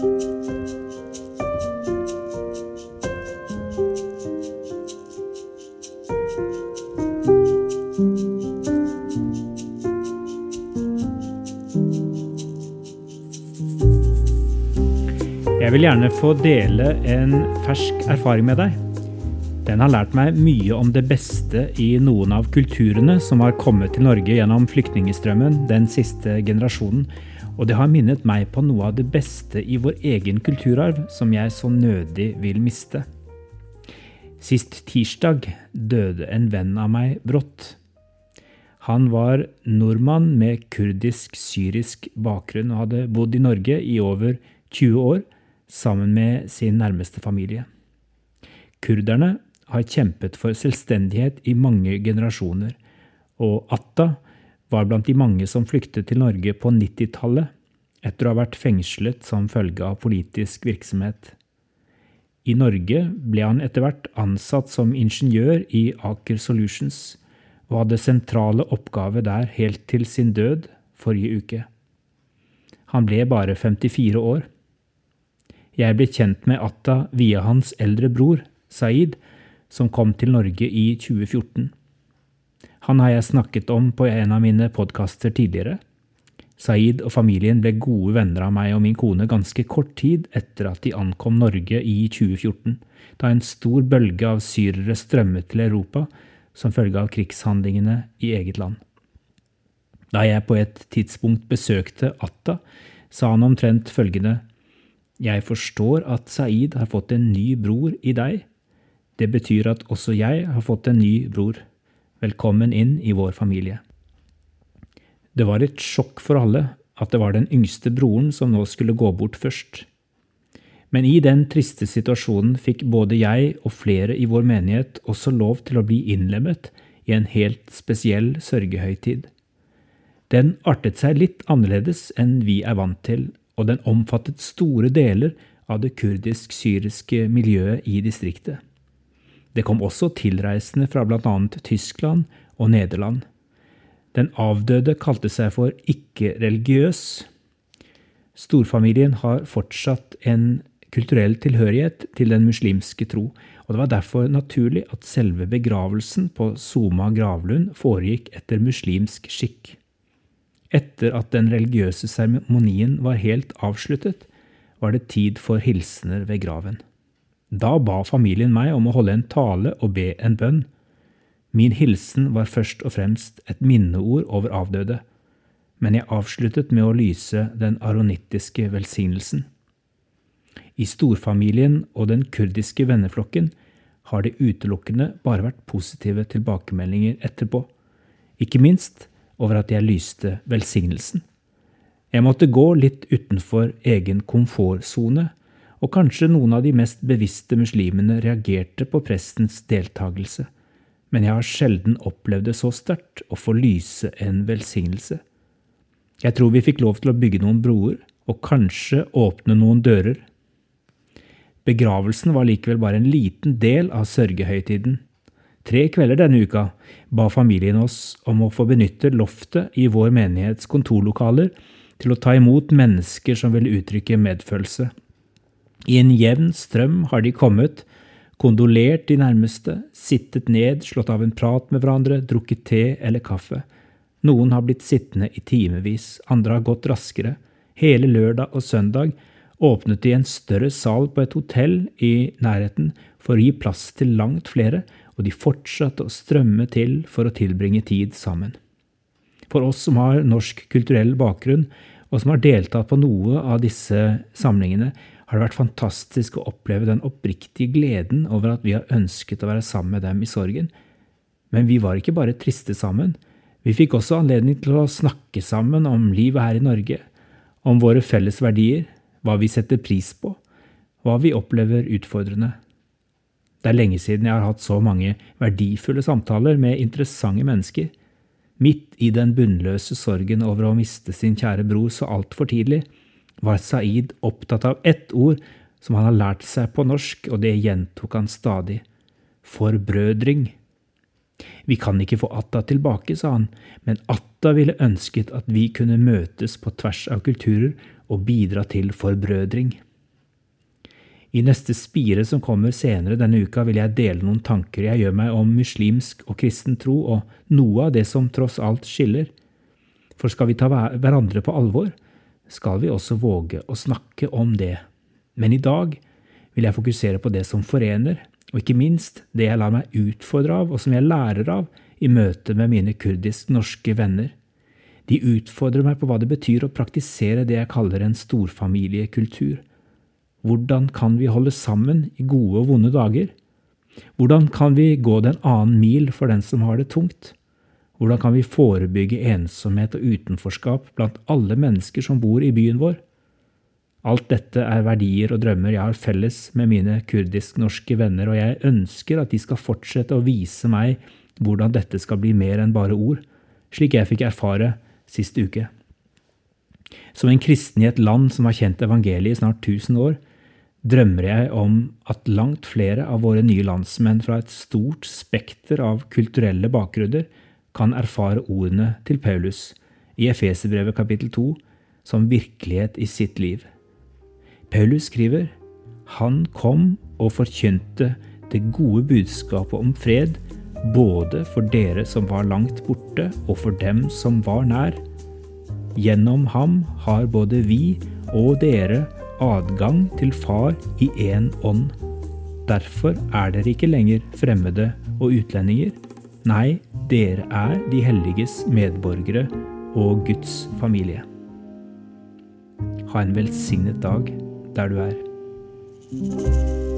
Jeg vil gjerne få dele en fersk erfaring med deg. Den har lært meg mye om det beste i noen av kulturene som har kommet til Norge gjennom flyktningstrømmen den siste generasjonen, og det har minnet meg på noe av det beste i vår egen kulturarv som jeg så nødig vil miste. Sist tirsdag døde en venn av meg brått. Han var nordmann med kurdisk-syrisk bakgrunn og hadde bodd i Norge i over 20 år sammen med sin nærmeste familie. Kurderne har kjempet for selvstendighet i mange generasjoner, og Atta var blant de mange som flyktet til Norge på 90-tallet etter å ha vært fengslet som følge av politisk virksomhet. I Norge ble han etter hvert ansatt som ingeniør i Aker Solutions, og hadde sentrale oppgaver der helt til sin død forrige uke. Han ble bare 54 år. Jeg ble kjent med Atta via hans eldre bror, Saeed, som kom til Norge i 2014. Han har jeg snakket om på en av mine podkaster tidligere. Saeed og familien ble gode venner av meg og min kone ganske kort tid etter at de ankom Norge i 2014, da en stor bølge av syrere strømmet til Europa som følge av krigshandlingene i eget land. Da jeg på et tidspunkt besøkte Atta, sa han omtrent følgende jeg forstår at Saeed har fått en ny bror i deg. Det betyr at også jeg har fått en ny bror. Velkommen inn i vår familie. Det var et sjokk for alle at det var den yngste broren som nå skulle gå bort først. Men i den triste situasjonen fikk både jeg og flere i vår menighet også lov til å bli innlemmet i en helt spesiell sørgehøytid. Den artet seg litt annerledes enn vi er vant til, og den omfattet store deler av det kurdisk-syriske miljøet i distriktet. Det kom også tilreisende fra bl.a. Tyskland og Nederland. Den avdøde kalte seg for ikke-religiøs. Storfamilien har fortsatt en kulturell tilhørighet til den muslimske tro, og det var derfor naturlig at selve begravelsen på Soma gravlund foregikk etter muslimsk skikk. Etter at den religiøse seremonien var helt avsluttet, var det tid for hilsener ved graven. Da ba familien meg om å holde en tale og be en bønn. Min hilsen var først og fremst et minneord over avdøde, men jeg avsluttet med å lyse den aronittiske velsignelsen. I storfamilien og den kurdiske venneflokken har det utelukkende bare vært positive tilbakemeldinger etterpå, ikke minst over at jeg lyste velsignelsen. Jeg måtte gå litt utenfor egen komfortsone, og kanskje noen av de mest bevisste muslimene reagerte på prestens deltakelse, men jeg har sjelden opplevd det så sterkt å få lyse en velsignelse. Jeg tror vi fikk lov til å bygge noen broer, og kanskje åpne noen dører. Begravelsen var likevel bare en liten del av sørgehøytiden. Tre kvelder denne uka ba familien oss om å få benytte loftet i vår menighets kontorlokaler til å ta imot mennesker som ville uttrykke medfølelse. I en jevn strøm har de kommet, kondolert de nærmeste, sittet ned, slått av en prat med hverandre, drukket te eller kaffe. Noen har blitt sittende i timevis, andre har gått raskere. Hele lørdag og søndag åpnet de en større sal på et hotell i nærheten for å gi plass til langt flere, og de fortsatte å strømme til for å tilbringe tid sammen. For oss som har norsk kulturell bakgrunn, og som har deltatt på noe av disse samlingene, har det vært fantastisk å oppleve den oppriktige gleden over at vi har ønsket å være sammen med dem i sorgen. Men vi var ikke bare triste sammen, vi fikk også anledning til å snakke sammen om livet her i Norge, om våre felles verdier, hva vi setter pris på, hva vi opplever utfordrende. Det er lenge siden jeg har hatt så mange verdifulle samtaler med interessante mennesker. Midt i den bunnløse sorgen over å miste sin kjære bror så altfor tidlig, var Saeed opptatt av ett ord som han har lært seg på norsk, og det gjentok han stadig. Forbrødring. Vi kan ikke få Atta tilbake, sa han, men Atta ville ønsket at vi kunne møtes på tvers av kulturer og bidra til forbrødring. I neste spire som kommer senere denne uka, vil jeg dele noen tanker jeg gjør meg om muslimsk og kristen tro, og noe av det som tross alt skiller. For skal vi ta hverandre på alvor, skal vi også våge å snakke om det. Men i dag vil jeg fokusere på det som forener, og ikke minst det jeg lar meg utfordre av, og som jeg lærer av i møte med mine kurdisk-norske venner. De utfordrer meg på hva det betyr å praktisere det jeg kaller en storfamiliekultur hvordan kan vi holde sammen i gode og vonde dager? Hvordan kan vi gå den annen mil for den som har det tungt? Hvordan kan vi forebygge ensomhet og utenforskap blant alle mennesker som bor i byen vår? Alt dette er verdier og drømmer jeg har felles med mine kurdisk-norske venner, og jeg ønsker at de skal fortsette å vise meg hvordan dette skal bli mer enn bare ord, slik jeg fikk erfare sist uke. Som en kristen i et land som har kjent evangeliet i snart 1000 år, drømmer jeg om at langt flere av våre nye landsmenn fra et stort spekter av kulturelle bakgrunner kan erfare ordene til Paulus i Efeserbrevet kapittel 2 som virkelighet i sitt liv. Paulus skriver han kom og forkynte det gode budskapet om fred, både for dere som var langt borte, og for dem som var nær. Gjennom ham har både vi og dere adgang til Far i én ånd. Derfor er dere ikke lenger fremmede og utlendinger. Nei, dere er de helliges medborgere og Guds familie. Ha en velsignet dag der du er.